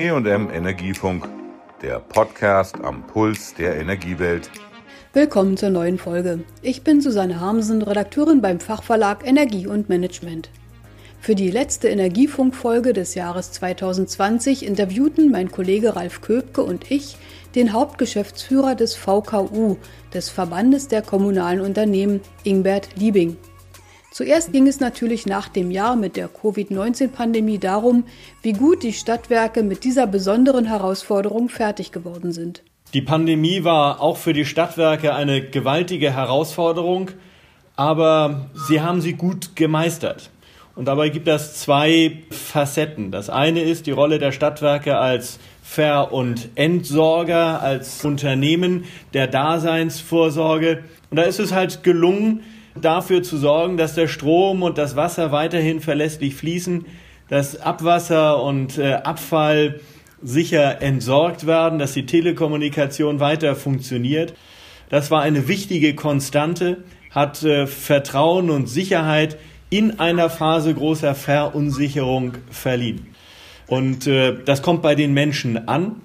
EM Energiefunk, der Podcast am Puls der Energiewelt. Willkommen zur neuen Folge. Ich bin Susanne Harmsen, Redakteurin beim Fachverlag Energie und Management. Für die letzte Energiefunk-Folge des Jahres 2020 interviewten mein Kollege Ralf Köpke und ich den Hauptgeschäftsführer des VKU, des Verbandes der kommunalen Unternehmen, Ingbert Liebing. Zuerst ging es natürlich nach dem Jahr mit der Covid-19-Pandemie darum, wie gut die Stadtwerke mit dieser besonderen Herausforderung fertig geworden sind. Die Pandemie war auch für die Stadtwerke eine gewaltige Herausforderung, aber sie haben sie gut gemeistert. Und dabei gibt es zwei Facetten. Das eine ist die Rolle der Stadtwerke als Ver- und Entsorger, als Unternehmen der Daseinsvorsorge. Und da ist es halt gelungen, dafür zu sorgen, dass der Strom und das Wasser weiterhin verlässlich fließen, dass Abwasser und äh, Abfall sicher entsorgt werden, dass die Telekommunikation weiter funktioniert. Das war eine wichtige Konstante, hat äh, Vertrauen und Sicherheit in einer Phase großer Verunsicherung verliehen. Und äh, das kommt bei den Menschen an.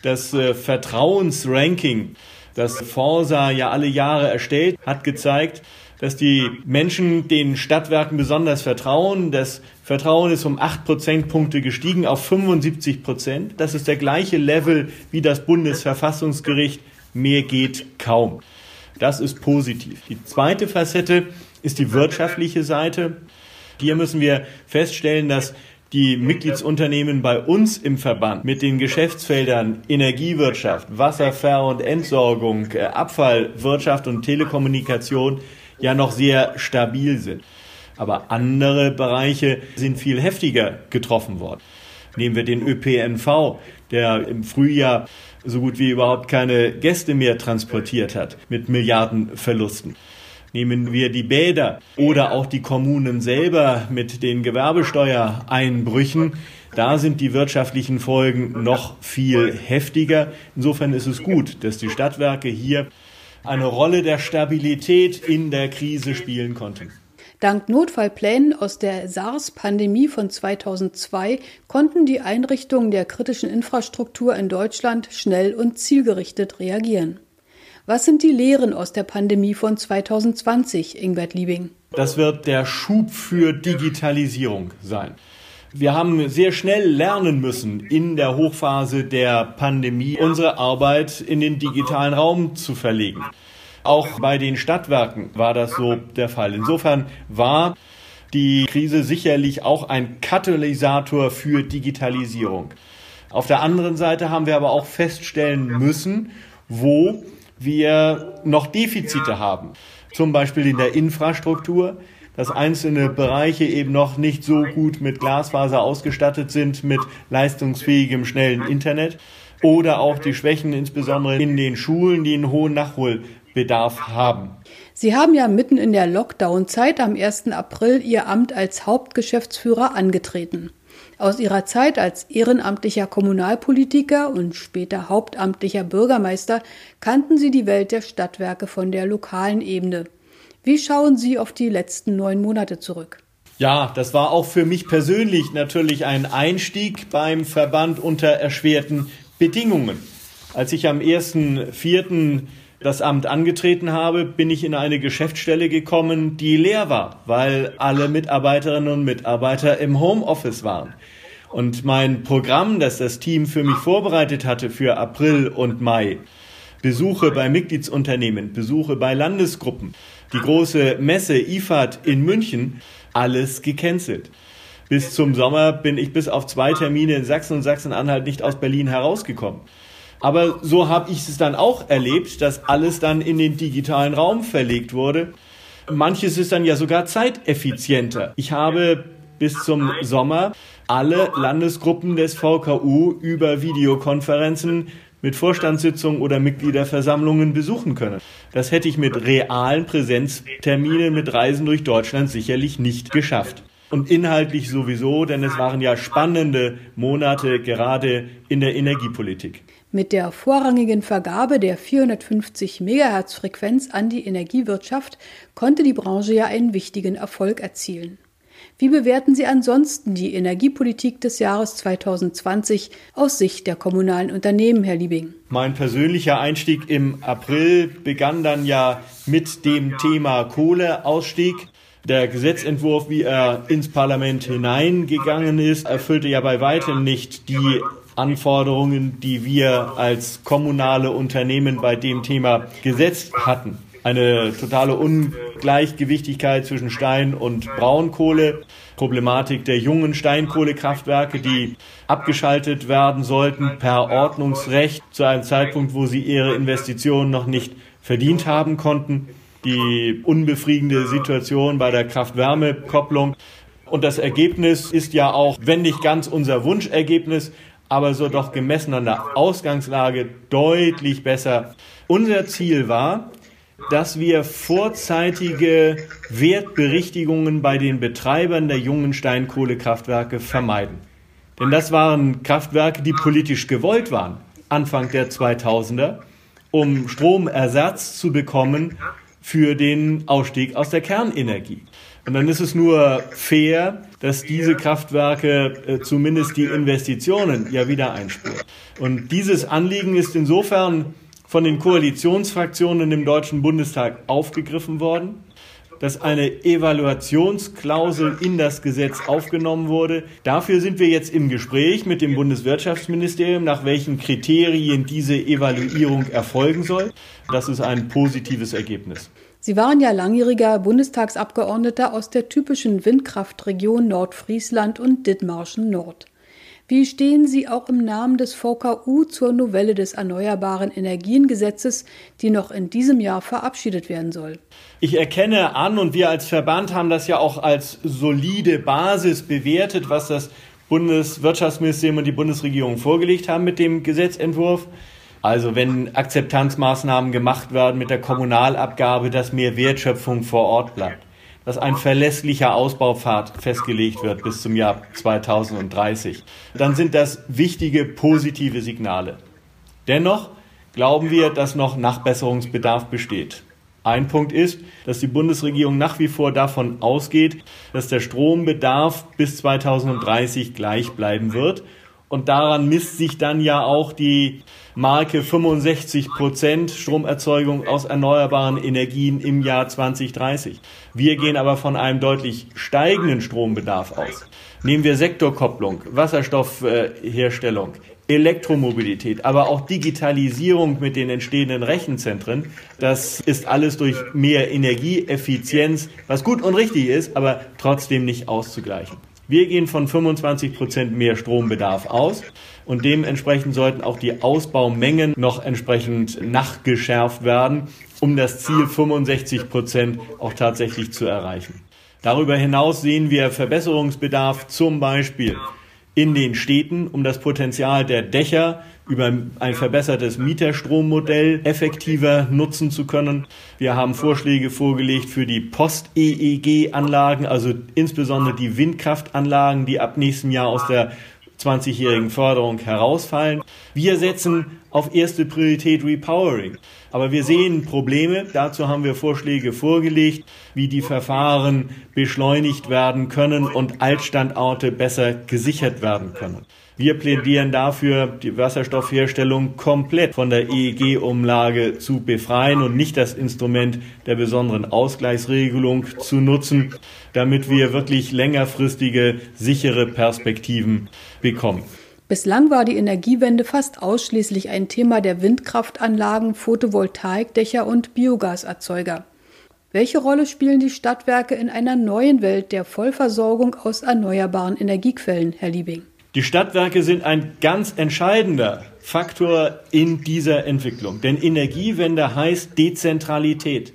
Das äh, Vertrauensranking, das Forsa ja alle Jahre erstellt, hat gezeigt, dass die Menschen den Stadtwerken besonders vertrauen. Das Vertrauen ist um acht Prozentpunkte gestiegen auf 75 Prozent. Das ist der gleiche Level wie das Bundesverfassungsgericht. Mehr geht kaum. Das ist positiv. Die zweite Facette ist die wirtschaftliche Seite. Hier müssen wir feststellen, dass die Mitgliedsunternehmen bei uns im Verband mit den Geschäftsfeldern Energiewirtschaft, Wasserver- und Entsorgung, äh, Abfallwirtschaft und Telekommunikation ja noch sehr stabil sind. Aber andere Bereiche sind viel heftiger getroffen worden. Nehmen wir den ÖPNV, der im Frühjahr so gut wie überhaupt keine Gäste mehr transportiert hat, mit Milliardenverlusten. Nehmen wir die Bäder oder auch die Kommunen selber mit den Gewerbesteuereinbrüchen. Da sind die wirtschaftlichen Folgen noch viel heftiger. Insofern ist es gut, dass die Stadtwerke hier eine Rolle der Stabilität in der Krise spielen konnten. Dank Notfallplänen aus der SARS-Pandemie von 2002 konnten die Einrichtungen der kritischen Infrastruktur in Deutschland schnell und zielgerichtet reagieren. Was sind die Lehren aus der Pandemie von 2020, Ingbert Liebing? Das wird der Schub für Digitalisierung sein. Wir haben sehr schnell lernen müssen, in der Hochphase der Pandemie unsere Arbeit in den digitalen Raum zu verlegen. Auch bei den Stadtwerken war das so der Fall. Insofern war die Krise sicherlich auch ein Katalysator für Digitalisierung. Auf der anderen Seite haben wir aber auch feststellen müssen, wo wir noch Defizite haben. Zum Beispiel in der Infrastruktur, dass einzelne Bereiche eben noch nicht so gut mit Glasfaser ausgestattet sind, mit leistungsfähigem, schnellen Internet. Oder auch die Schwächen insbesondere in den Schulen, die einen hohen Nachholbedarf haben. Sie haben ja mitten in der Lockdown-Zeit am 1. April Ihr Amt als Hauptgeschäftsführer angetreten. Aus Ihrer Zeit als ehrenamtlicher Kommunalpolitiker und später hauptamtlicher Bürgermeister kannten Sie die Welt der Stadtwerke von der lokalen Ebene. Wie schauen Sie auf die letzten neun Monate zurück? Ja, das war auch für mich persönlich natürlich ein Einstieg beim Verband unter erschwerten Bedingungen. Als ich am 1.4. das Amt angetreten habe, bin ich in eine Geschäftsstelle gekommen, die leer war, weil alle Mitarbeiterinnen und Mitarbeiter im Homeoffice waren. Und mein Programm, das das Team für mich vorbereitet hatte für April und Mai, Besuche bei Mitgliedsunternehmen, Besuche bei Landesgruppen, die große Messe IFAD in München, alles gecancelt. Bis zum Sommer bin ich bis auf zwei Termine in Sachsen und Sachsen-Anhalt nicht aus Berlin herausgekommen. Aber so habe ich es dann auch erlebt, dass alles dann in den digitalen Raum verlegt wurde. Manches ist dann ja sogar zeiteffizienter. Ich habe bis zum Sommer alle Landesgruppen des VKU über Videokonferenzen mit Vorstandssitzungen oder Mitgliederversammlungen besuchen können. Das hätte ich mit realen Präsenzterminen mit Reisen durch Deutschland sicherlich nicht geschafft. Und inhaltlich sowieso, denn es waren ja spannende Monate gerade in der Energiepolitik. Mit der vorrangigen Vergabe der 450 Megahertz Frequenz an die Energiewirtschaft konnte die Branche ja einen wichtigen Erfolg erzielen. Wie bewerten Sie ansonsten die Energiepolitik des Jahres 2020 aus Sicht der kommunalen Unternehmen, Herr Liebing? Mein persönlicher Einstieg im April begann dann ja mit dem Thema Kohleausstieg. Der Gesetzentwurf, wie er ins Parlament hineingegangen ist, erfüllte ja bei weitem nicht die Anforderungen, die wir als kommunale Unternehmen bei dem Thema gesetzt hatten. Eine totale Ungleichgewichtigkeit zwischen Stein- und Braunkohle, Problematik der jungen Steinkohlekraftwerke, die abgeschaltet werden sollten per Ordnungsrecht zu einem Zeitpunkt, wo sie ihre Investitionen noch nicht verdient haben konnten die unbefriedigende Situation bei der Kraft-Wärme-Kopplung. Und das Ergebnis ist ja auch, wenn nicht ganz unser Wunschergebnis, aber so doch gemessen an der Ausgangslage deutlich besser. Unser Ziel war, dass wir vorzeitige Wertberichtigungen bei den Betreibern der jungen Steinkohlekraftwerke vermeiden. Denn das waren Kraftwerke, die politisch gewollt waren, Anfang der 2000er, um Stromersatz zu bekommen für den Ausstieg aus der Kernenergie. Und dann ist es nur fair, dass diese Kraftwerke äh, zumindest die Investitionen ja wieder einspüren. Und dieses Anliegen ist insofern von den Koalitionsfraktionen im Deutschen Bundestag aufgegriffen worden dass eine Evaluationsklausel in das Gesetz aufgenommen wurde. Dafür sind wir jetzt im Gespräch mit dem Bundeswirtschaftsministerium, nach welchen Kriterien diese Evaluierung erfolgen soll. Das ist ein positives Ergebnis. Sie waren ja langjähriger Bundestagsabgeordneter aus der typischen Windkraftregion Nordfriesland und Dithmarschen Nord. Wie stehen Sie auch im Namen des VKU zur Novelle des Erneuerbaren Energiengesetzes, die noch in diesem Jahr verabschiedet werden soll? Ich erkenne an, und wir als Verband haben das ja auch als solide Basis bewertet, was das Bundeswirtschaftsministerium und die Bundesregierung vorgelegt haben mit dem Gesetzentwurf. Also wenn Akzeptanzmaßnahmen gemacht werden mit der Kommunalabgabe, dass mehr Wertschöpfung vor Ort bleibt dass ein verlässlicher Ausbaupfad festgelegt wird bis zum Jahr 2030. Dann sind das wichtige positive Signale. Dennoch glauben wir, dass noch Nachbesserungsbedarf besteht. Ein Punkt ist, dass die Bundesregierung nach wie vor davon ausgeht, dass der Strombedarf bis 2030 gleich bleiben wird. Und daran misst sich dann ja auch die Marke 65 Prozent Stromerzeugung aus erneuerbaren Energien im Jahr 2030. Wir gehen aber von einem deutlich steigenden Strombedarf aus. Nehmen wir Sektorkopplung, Wasserstoffherstellung, Elektromobilität, aber auch Digitalisierung mit den entstehenden Rechenzentren. Das ist alles durch mehr Energieeffizienz, was gut und richtig ist, aber trotzdem nicht auszugleichen. Wir gehen von 25 Prozent mehr Strombedarf aus und dementsprechend sollten auch die Ausbaumengen noch entsprechend nachgeschärft werden, um das Ziel 65 Prozent auch tatsächlich zu erreichen. Darüber hinaus sehen wir Verbesserungsbedarf zum Beispiel in den Städten, um das Potenzial der Dächer über ein verbessertes Mieterstrommodell effektiver nutzen zu können. Wir haben Vorschläge vorgelegt für die Post-EEG-Anlagen, also insbesondere die Windkraftanlagen, die ab nächstem Jahr aus der 20-jährigen Förderung herausfallen. Wir setzen auf erste Priorität Repowering. Aber wir sehen Probleme. Dazu haben wir Vorschläge vorgelegt, wie die Verfahren beschleunigt werden können und Altstandorte besser gesichert werden können. Wir plädieren dafür, die Wasserstoffherstellung komplett von der EEG-Umlage zu befreien und nicht das Instrument der besonderen Ausgleichsregelung zu nutzen, damit wir wirklich längerfristige, sichere Perspektiven bekommen. Bislang war die Energiewende fast ausschließlich ein Thema der Windkraftanlagen, Photovoltaikdächer und Biogaserzeuger. Welche Rolle spielen die Stadtwerke in einer neuen Welt der Vollversorgung aus erneuerbaren Energiequellen, Herr Liebing? Die Stadtwerke sind ein ganz entscheidender Faktor in dieser Entwicklung. Denn Energiewende heißt Dezentralität.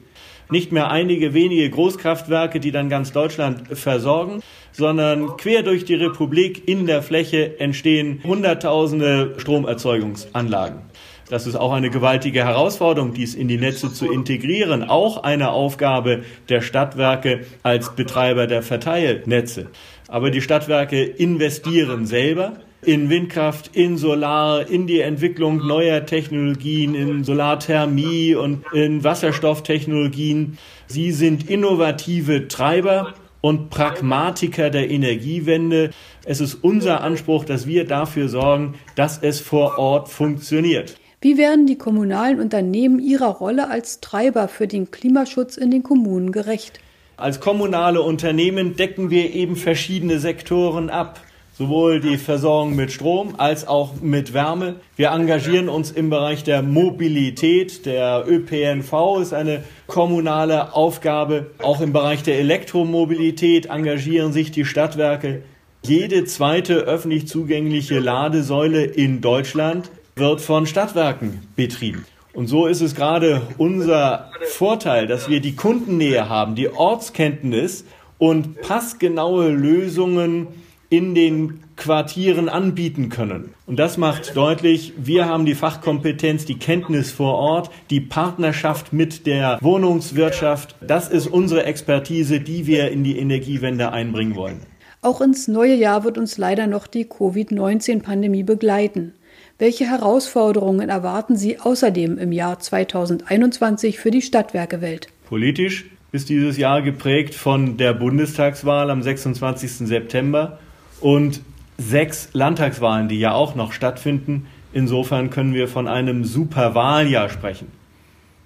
Nicht mehr einige wenige Großkraftwerke, die dann ganz Deutschland versorgen, sondern quer durch die Republik in der Fläche entstehen Hunderttausende Stromerzeugungsanlagen. Das ist auch eine gewaltige Herausforderung, dies in die Netze zu integrieren. Auch eine Aufgabe der Stadtwerke als Betreiber der Verteilnetze. Aber die Stadtwerke investieren selber in Windkraft, in Solar, in die Entwicklung neuer Technologien, in Solarthermie und in Wasserstofftechnologien. Sie sind innovative Treiber und Pragmatiker der Energiewende. Es ist unser Anspruch, dass wir dafür sorgen, dass es vor Ort funktioniert. Wie werden die kommunalen Unternehmen ihrer Rolle als Treiber für den Klimaschutz in den Kommunen gerecht? Als kommunale Unternehmen decken wir eben verschiedene Sektoren ab. Sowohl die Versorgung mit Strom als auch mit Wärme. Wir engagieren uns im Bereich der Mobilität. Der ÖPNV ist eine kommunale Aufgabe. Auch im Bereich der Elektromobilität engagieren sich die Stadtwerke. Jede zweite öffentlich zugängliche Ladesäule in Deutschland wird von Stadtwerken betrieben. Und so ist es gerade unser Vorteil, dass wir die Kundennähe haben, die Ortskenntnis und passgenaue Lösungen in den Quartieren anbieten können. Und das macht deutlich, wir haben die Fachkompetenz, die Kenntnis vor Ort, die Partnerschaft mit der Wohnungswirtschaft. Das ist unsere Expertise, die wir in die Energiewende einbringen wollen. Auch ins neue Jahr wird uns leider noch die Covid-19-Pandemie begleiten. Welche Herausforderungen erwarten Sie außerdem im Jahr 2021 für die Stadtwerkewelt? Politisch ist dieses Jahr geprägt von der Bundestagswahl am 26. September und sechs Landtagswahlen, die ja auch noch stattfinden. Insofern können wir von einem Superwahljahr sprechen.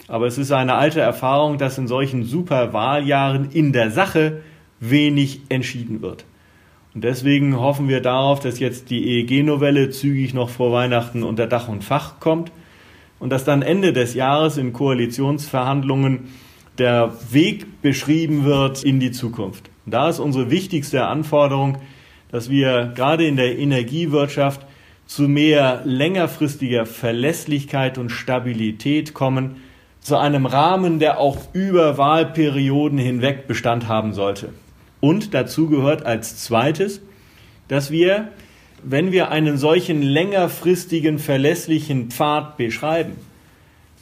Aber es ist eine alte Erfahrung, dass in solchen Superwahljahren in der Sache wenig entschieden wird. Und deswegen hoffen wir darauf, dass jetzt die EEG-Novelle zügig noch vor Weihnachten unter Dach und Fach kommt und dass dann Ende des Jahres in Koalitionsverhandlungen der Weg beschrieben wird in die Zukunft. Und da ist unsere wichtigste Anforderung, dass wir gerade in der Energiewirtschaft zu mehr längerfristiger Verlässlichkeit und Stabilität kommen, zu einem Rahmen, der auch über Wahlperioden hinweg Bestand haben sollte. Und dazu gehört als zweites, dass wir, wenn wir einen solchen längerfristigen, verlässlichen Pfad beschreiben,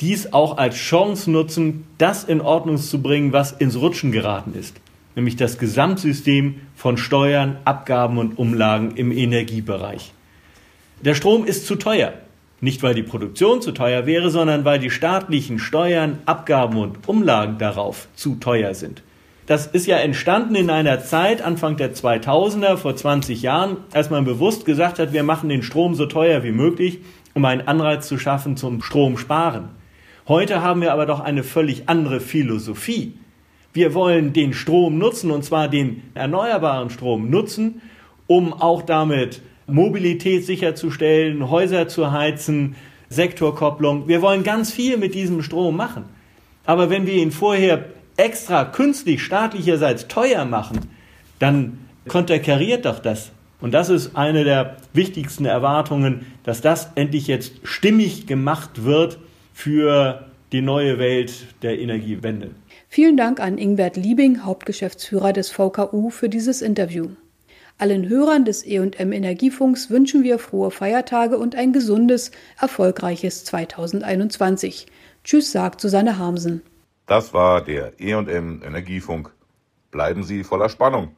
dies auch als Chance nutzen, das in Ordnung zu bringen, was ins Rutschen geraten ist, nämlich das Gesamtsystem von Steuern, Abgaben und Umlagen im Energiebereich. Der Strom ist zu teuer, nicht weil die Produktion zu teuer wäre, sondern weil die staatlichen Steuern, Abgaben und Umlagen darauf zu teuer sind. Das ist ja entstanden in einer Zeit, Anfang der 2000er, vor 20 Jahren, als man bewusst gesagt hat, wir machen den Strom so teuer wie möglich, um einen Anreiz zu schaffen zum Stromsparen. Heute haben wir aber doch eine völlig andere Philosophie. Wir wollen den Strom nutzen, und zwar den erneuerbaren Strom nutzen, um auch damit Mobilität sicherzustellen, Häuser zu heizen, Sektorkopplung. Wir wollen ganz viel mit diesem Strom machen. Aber wenn wir ihn vorher extra künstlich staatlicherseits teuer machen, dann konterkariert doch das. Und das ist eine der wichtigsten Erwartungen, dass das endlich jetzt stimmig gemacht wird für die neue Welt der Energiewende. Vielen Dank an Ingbert Liebing, Hauptgeschäftsführer des VKU, für dieses Interview. Allen Hörern des E&M Energiefunks wünschen wir frohe Feiertage und ein gesundes, erfolgreiches 2021. Tschüss, sagt Susanne Harmsen. Das war der EM Energiefunk. Bleiben Sie voller Spannung.